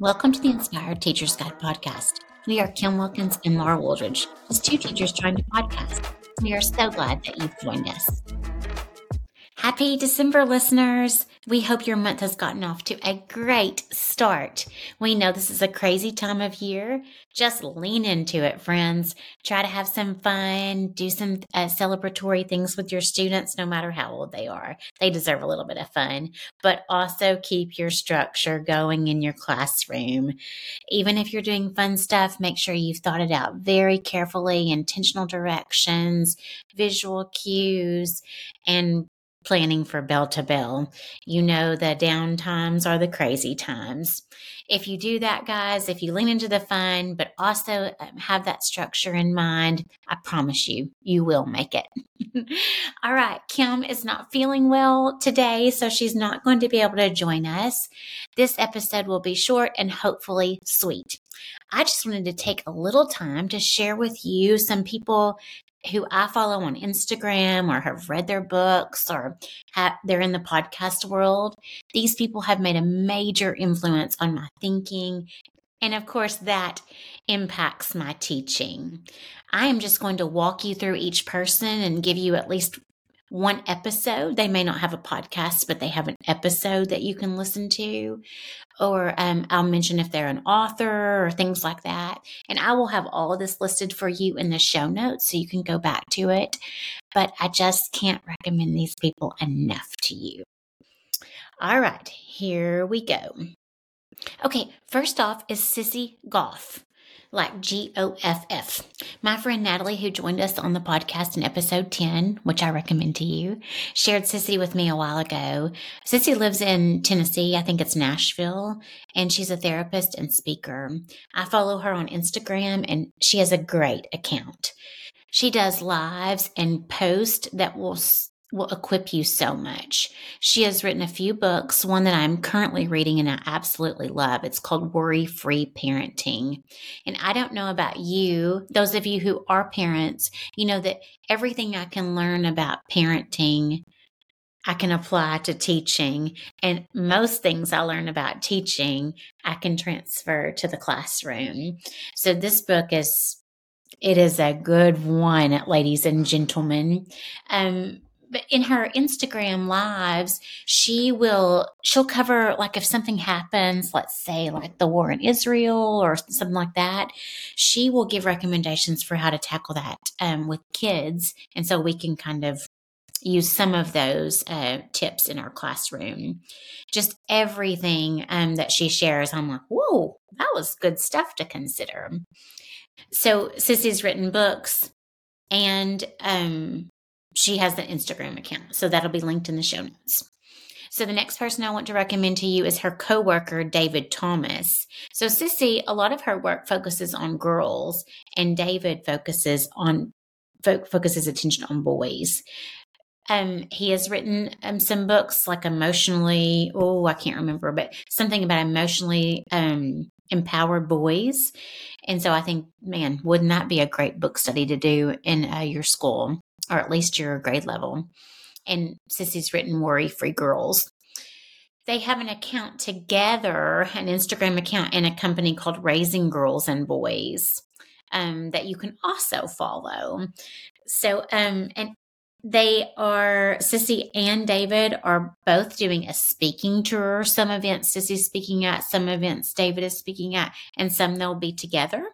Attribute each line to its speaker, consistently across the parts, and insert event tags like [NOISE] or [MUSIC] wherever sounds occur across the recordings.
Speaker 1: Welcome to the Inspired Teacher's Guide podcast. We are Kim Wilkins and Laura Wooldridge, just two teachers trying to podcast. We are so glad that you've joined us. Happy December, listeners. We hope your month has gotten off to a great start. We know this is a crazy time of year. Just lean into it, friends. Try to have some fun, do some uh, celebratory things with your students, no matter how old they are. They deserve a little bit of fun, but also keep your structure going in your classroom. Even if you're doing fun stuff, make sure you've thought it out very carefully, intentional directions, visual cues, and planning for bell to bell. You know, the down times are the crazy times. If you do that, guys, if you lean into the fun, but also um, have that structure in mind, I promise you, you will make it. [LAUGHS] All right, Kim is not feeling well today, so she's not going to be able to join us. This episode will be short and hopefully sweet. I just wanted to take a little time to share with you some people who I follow on Instagram or have read their books or have, they're in the podcast world, these people have made a major influence on my thinking. And of course, that impacts my teaching. I am just going to walk you through each person and give you at least one episode. They may not have a podcast, but they have an episode that you can listen to. Or um, I'll mention if they're an author or things like that. And I will have all of this listed for you in the show notes so you can go back to it. But I just can't recommend these people enough to you. All right, here we go. Okay, first off is Sissy Goff like G O F F. My friend Natalie, who joined us on the podcast in episode 10, which I recommend to you, shared Sissy with me a while ago. Sissy lives in Tennessee, I think it's Nashville, and she's a therapist and speaker. I follow her on Instagram, and she has a great account. She does lives and posts that will will equip you so much. She has written a few books, one that I'm currently reading and I absolutely love. It's called Worry Free Parenting. And I don't know about you, those of you who are parents, you know that everything I can learn about parenting I can apply to teaching. And most things I learn about teaching, I can transfer to the classroom. So this book is it is a good one, ladies and gentlemen. Um, in her Instagram lives, she will she'll cover like if something happens, let's say like the war in Israel or something like that, she will give recommendations for how to tackle that um, with kids, and so we can kind of use some of those uh, tips in our classroom. Just everything um, that she shares, I'm like, whoa, that was good stuff to consider. So Sissy's written books and um, she has an Instagram account. So that'll be linked in the show notes. So the next person I want to recommend to you is her coworker, David Thomas. So Sissy, a lot of her work focuses on girls and David focuses on focuses attention on boys. Um, he has written um, some books like emotionally, oh, I can't remember, but something about emotionally um, empowered boys. And so I think, man, wouldn't that be a great book study to do in uh, your school? or at least your grade level. And Sissy's written Worry Free Girls. They have an account together, an Instagram account in a company called Raising Girls and Boys um, that you can also follow. So, um, and they are Sissy and David are both doing a speaking tour. Some events Sissy's speaking at, some events David is speaking at, and some they'll be together.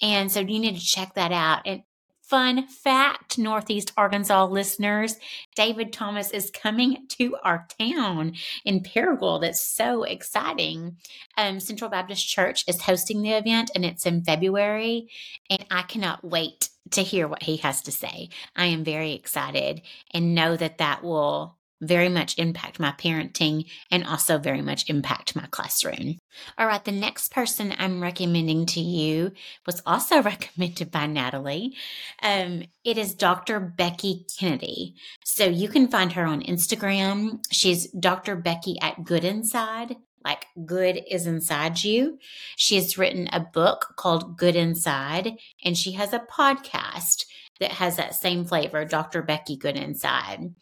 Speaker 1: And so you need to check that out. And Fun fact, Northeast Arkansas listeners, David Thomas is coming to our town in Paragould. That's so exciting. Um, Central Baptist Church is hosting the event and it's in February. And I cannot wait to hear what he has to say. I am very excited and know that that will very much impact my parenting and also very much impact my classroom. All right, the next person I'm recommending to you was also [LAUGHS] recommended by Natalie. Um, it is Dr. Becky Kennedy. So you can find her on Instagram. She's Dr. Becky at Good Inside. Like good is inside you. She has written a book called Good Inside, and she has a podcast that has that same flavor, Dr. Becky Good Inside.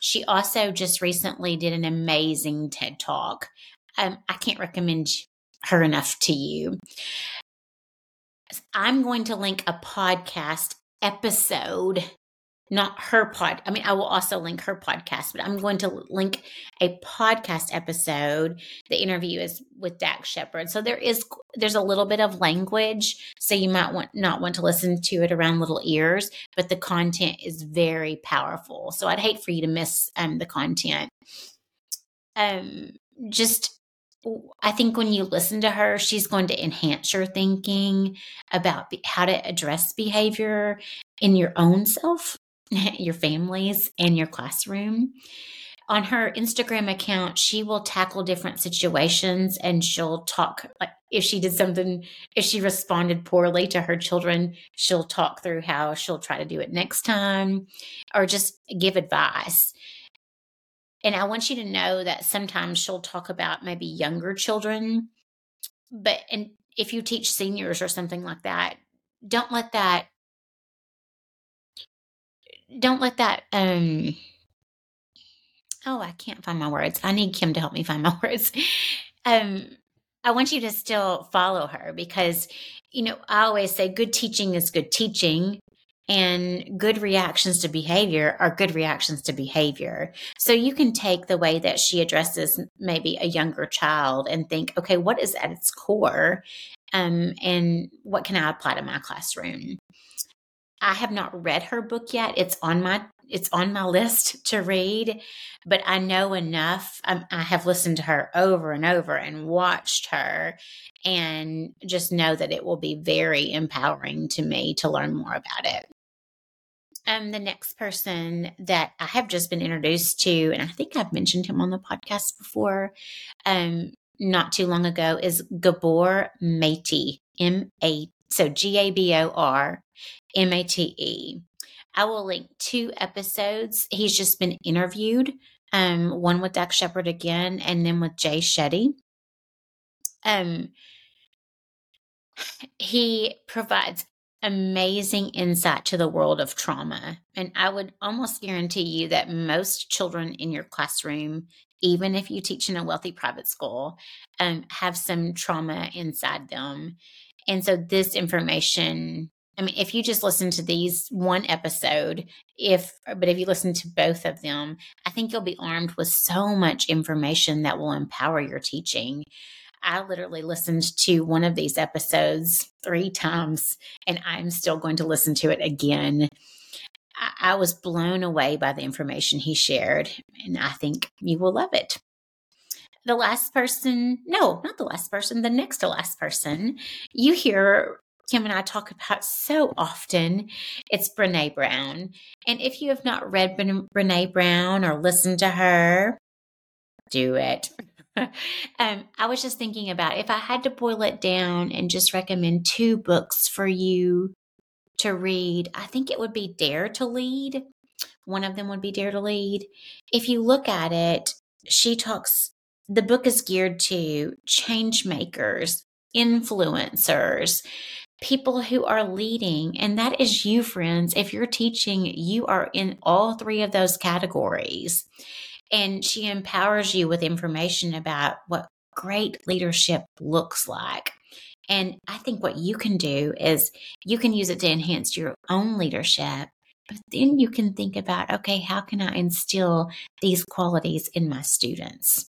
Speaker 1: She also just recently did an amazing TED talk. Um, I can't recommend her enough to you. I'm going to link a podcast episode not her pod. I mean, I will also link her podcast, but I'm going to link a podcast episode. The interview is with Dax Shepard. So there is there's a little bit of language, so you might want not want to listen to it around little ears, but the content is very powerful. So I'd hate for you to miss um, the content. Um, just I think when you listen to her, she's going to enhance your thinking about how to address behavior in your own self [LAUGHS] your families and your classroom. On her Instagram account, she will tackle different situations and she'll talk like if she did something, if she responded poorly to her children, she'll talk through how she'll try to do it next time or just give advice. And I want you to know that sometimes she'll talk about maybe younger children, but and if you teach seniors or something like that, don't let that don't let that um oh i can't find my words i need kim to help me find my [LAUGHS] words um i want you to still follow her because you know i always say good teaching is good teaching and good reactions to behavior are good reactions to behavior. So you can take the way that she addresses maybe a younger child and think, okay, what is at its core? Um, and what can I apply to my classroom? I have not read her book yet. It's on my it's on my list to read, but I know enough. Um, I have listened to her over and over and watched her, and just know that it will be very empowering to me to learn more about it. Um, the next person that I have just been introduced to, and I think I've mentioned him on the podcast before, um, not too long ago, is Gabor Mate, M A so G A B O R M A T E. I will link two episodes. He's just been interviewed, um, one with Dax Shepard again, and then with Jay Shetty. Um, he provides amazing insight to the world of trauma. And I would almost guarantee you that most children in your classroom, even if you teach in a wealthy private school, um, have some trauma inside them. And so this information I mean, if you just listen to these one episode, if, but if you listen to both of them, I think you'll be armed with so much information that will empower your teaching. I literally listened to one of these episodes three times and I'm still going to listen to it again. I, was blown away by the information he shared, and I think you will love it the last person, no, not the last person, the next to last person you hear Kim and I talk about so often. It's Brene Brown. And if you have not read Brene Brown or listened to her, do it. [LAUGHS] um, I was just thinking about if I had to boil it down and just recommend two books for you to read, I think it would be Dare to Lead. One of them would be Dare to Lead. If you look at it, she talks, the book is geared to change makers, influencers, people who are leading. And that is you, friends. If you're teaching, you are in all three of those categories. And she empowers you with information about what great leadership looks like. And I think what you can do is you can use it to enhance your own leadership. But then you can think about, okay, how can I instill these qualities in my students?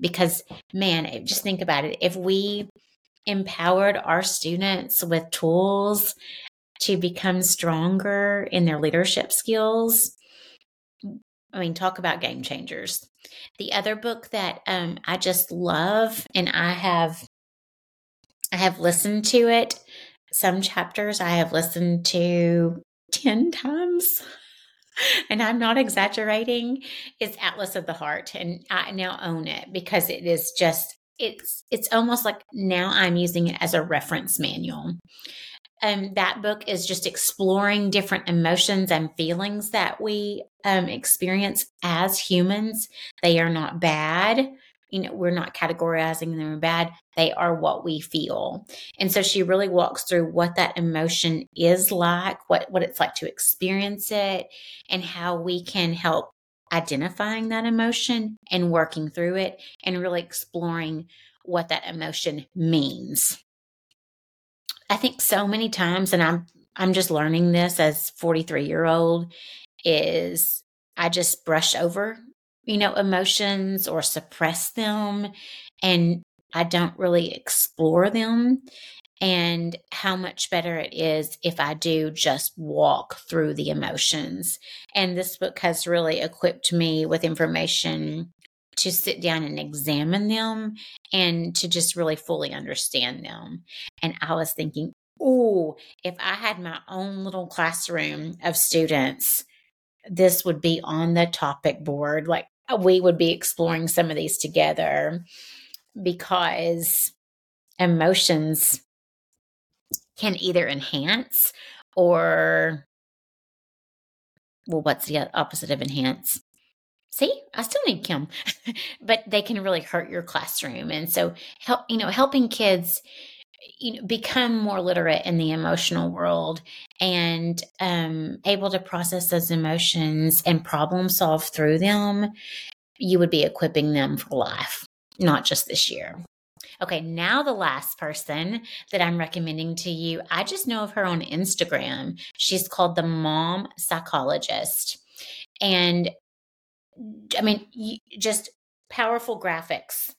Speaker 1: Because, man, just think about it. If we empowered our students with tools to become stronger in their leadership skills. I mean, talk about game changers. The other book that um, I just love, and I have, I have listened to it. Some chapters I have listened to ten times, [LAUGHS] [LAUGHS] and I'm not exaggerating. It's Atlas of the Heart, and I now own it because it is just it's it's almost like now I'm using it as a reference manual. Um, that book is just exploring different emotions and feelings that we um, experience as humans. They are not bad. You know, we're not categorizing them bad. They are what we feel. And so she really walks through what that emotion is like, what, what it's like to experience it, and how we can help identifying that emotion and working through it and really exploring what that emotion means. I think so many times, and I'm I'm just learning this as 43 year old, is I just brush over, you know, emotions or suppress them, and I don't really explore them. And how much better it is if I do just walk through the emotions. And this book has really equipped me with information to sit down and examine them and to just really fully understand them. And I was thinking, oh, if I had my own little classroom of students, this would be on the topic board. Like we would be exploring some of these together because emotions can either enhance or well what's the opposite of enhance? See i still need kim [LAUGHS] but they can really hurt your classroom. And so help you know helping kids you know become more literate in the emotional world and um, able to process those emotions and problem solve through them you would be equipping them for life not just this year. Okay now the last person that i'm recommending to you i just know of her on instagram. She's called the mom psychologist. And I mean, just powerful graphics.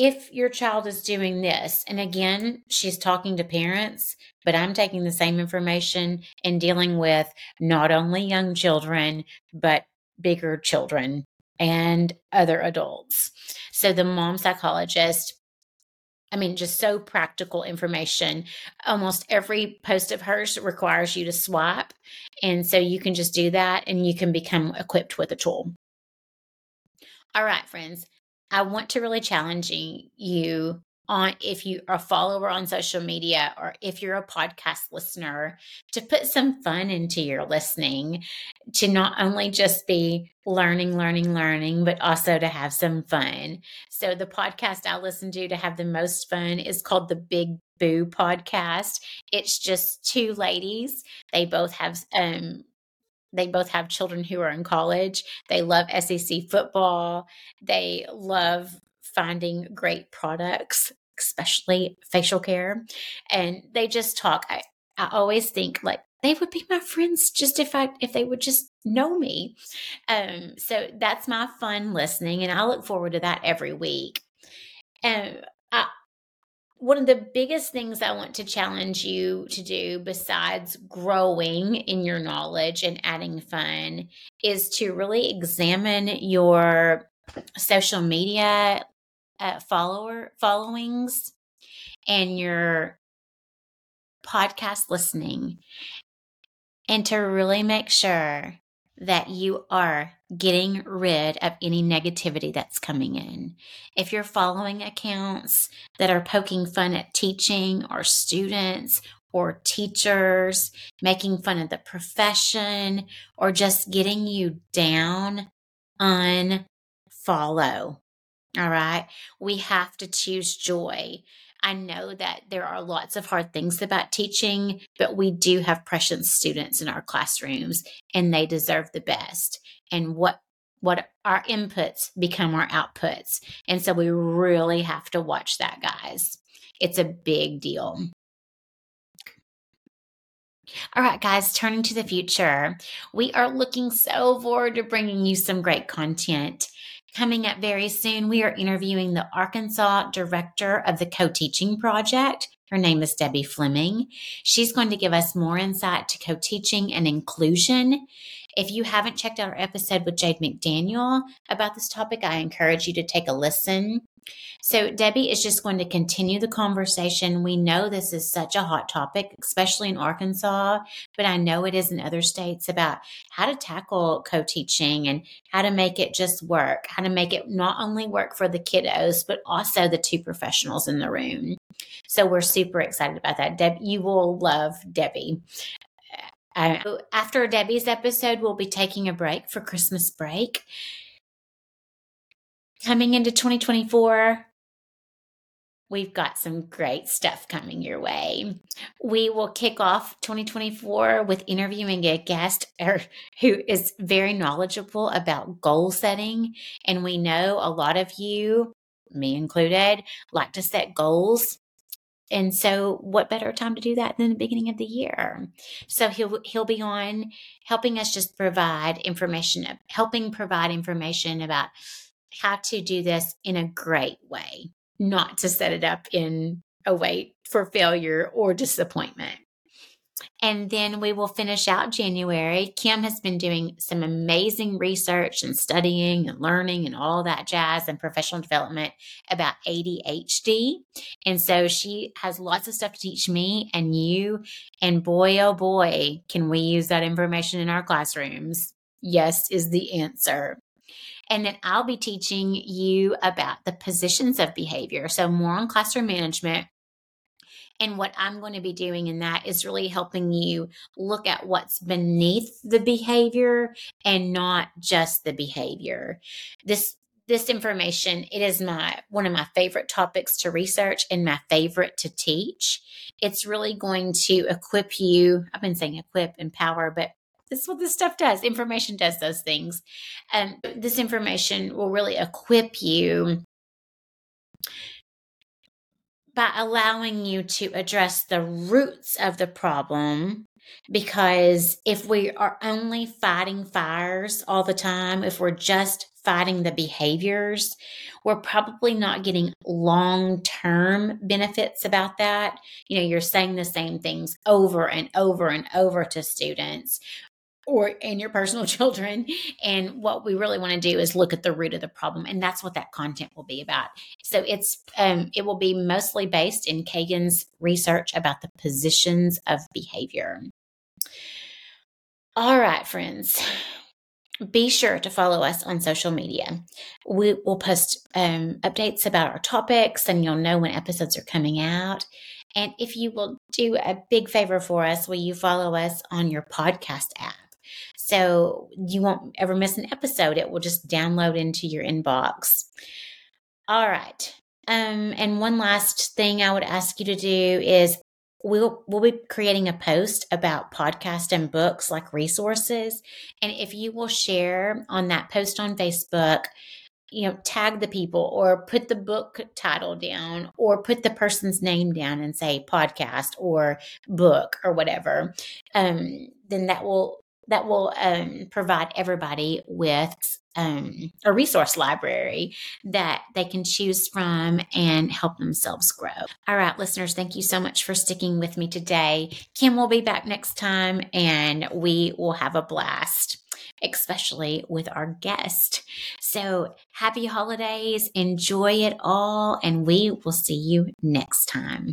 Speaker 1: If your child is doing this, and again, she's talking to parents, but I'm taking the same information and dealing with not only young children, but bigger children and other adults. So the mom psychologist I mean, just so practical information. Almost every post of hers requires you to swipe. And so you can just do that and you can become equipped with a tool. All right, friends. I want to really challenge you on if you are a follower on social media or if you're a podcast listener to put some fun into your listening to not only just be learning learning learning but also to have some fun. So the podcast i listen to to have the most fun is called the big boo podcast. It's just two ladies. They both have um they both have children who are in college. They love SEC football. They love finding great products, especially facial care. And they just talk. I, I always think like they would be my friends just if I if they would just know me. Um, so that's my fun listening, and I look forward to that every week. And I one of the biggest things I want to challenge you to do, besides growing in your knowledge and adding fun, is to really examine your social media uh, follower followings and your podcast listening, and to really make sure that you are getting rid of any negativity that's coming in. If you're following accounts that are poking fun at teaching or students or teachers, making fun of the profession, or just getting you down, unfollow. All right. We have to choose joy. I know that there are lots of hard things about teaching, but we do have precious students in our classrooms and they deserve the best. And what what our inputs become our outputs. And so we really have to watch that, guys. It's a big deal. All right, guys, turning to the future, we are looking so forward to bringing you some great content. Coming up very soon, we are interviewing the Arkansas director of the co teaching project. Her name is Debbie Fleming. She's going to give us more insight to co teaching and inclusion. If you haven't checked out our episode with Jade McDaniel about this topic, I encourage you to take a listen. So, Debbie is just going to continue the conversation. We know this is such a hot topic, especially in Arkansas, but I know it is in other states about how to tackle co teaching and how to make it just work, how to make it not only work for the kiddos, but also the two professionals in the room. So, we're super excited about that. Deb, you will love Debbie. Uh, after Debbie's episode, we'll be taking a break for Christmas break coming into 2024, we've got some great stuff coming your way. We will kick off 2024 with interviewing a guest er, who is very knowledgeable about goal setting. And we know a lot of you me included, like to set goals and so what better time to do that than the beginning of the year? So he'll he'll be on helping us just provide information, helping provide information about how to do this in a great way, not to set it up in a way for failure or disappointment. And then we will finish out January. Kim has been doing some amazing research and studying and learning and all that jazz and professional development about ADHD. And so she has lots of stuff to teach me and you. And boy, oh boy, can we use that information in our classrooms? Yes, is the answer. And then I'll be teaching you about the positions of behavior. So, more on classroom management and what I'm going to be doing in that is really helping you look at what's beneath the behavior and not just the behavior. This this information it is my one of my favorite topics to research and my favorite to teach it's really going to equip you i've been saying equip empower but this is what this stuff does information does those things and this information will really equip you by allowing you to address the roots of the problem. Because if we are only fighting fires all the time, if we're just fighting the behaviors, we're probably not getting long term benefits about that. You know, you're saying the same things over and over and over to students or in your personal [LAUGHS] children. And what we really want to do is look at the root of the problem, and that's what that content will be about. So it's um, it will be mostly based in Kagan's research about the positions of behavior. All right, friends. Be sure to follow us on social media. We will post um, updates about our topics, and you'll know when episodes are coming out. And if you will do a big favor for us, will you follow us on your podcast app? So you won't ever miss an episode. It will just download into your inbox. All right. Um, and one last thing I would ask you to do is we'll we'll be creating a post about podcast and books like resources. And if you will share on that post on Facebook, you know, tag the people or put the book title down or put the person's name down and say podcast or book or whatever, um, then that will that will um, provide everybody with um, a resource library that they can choose from and help themselves grow. All right, listeners, thank you so much for sticking with me today. Kim will be back next time and we will have a blast. Especially with our guest. So, happy holidays, enjoy it all, and we will see you next time.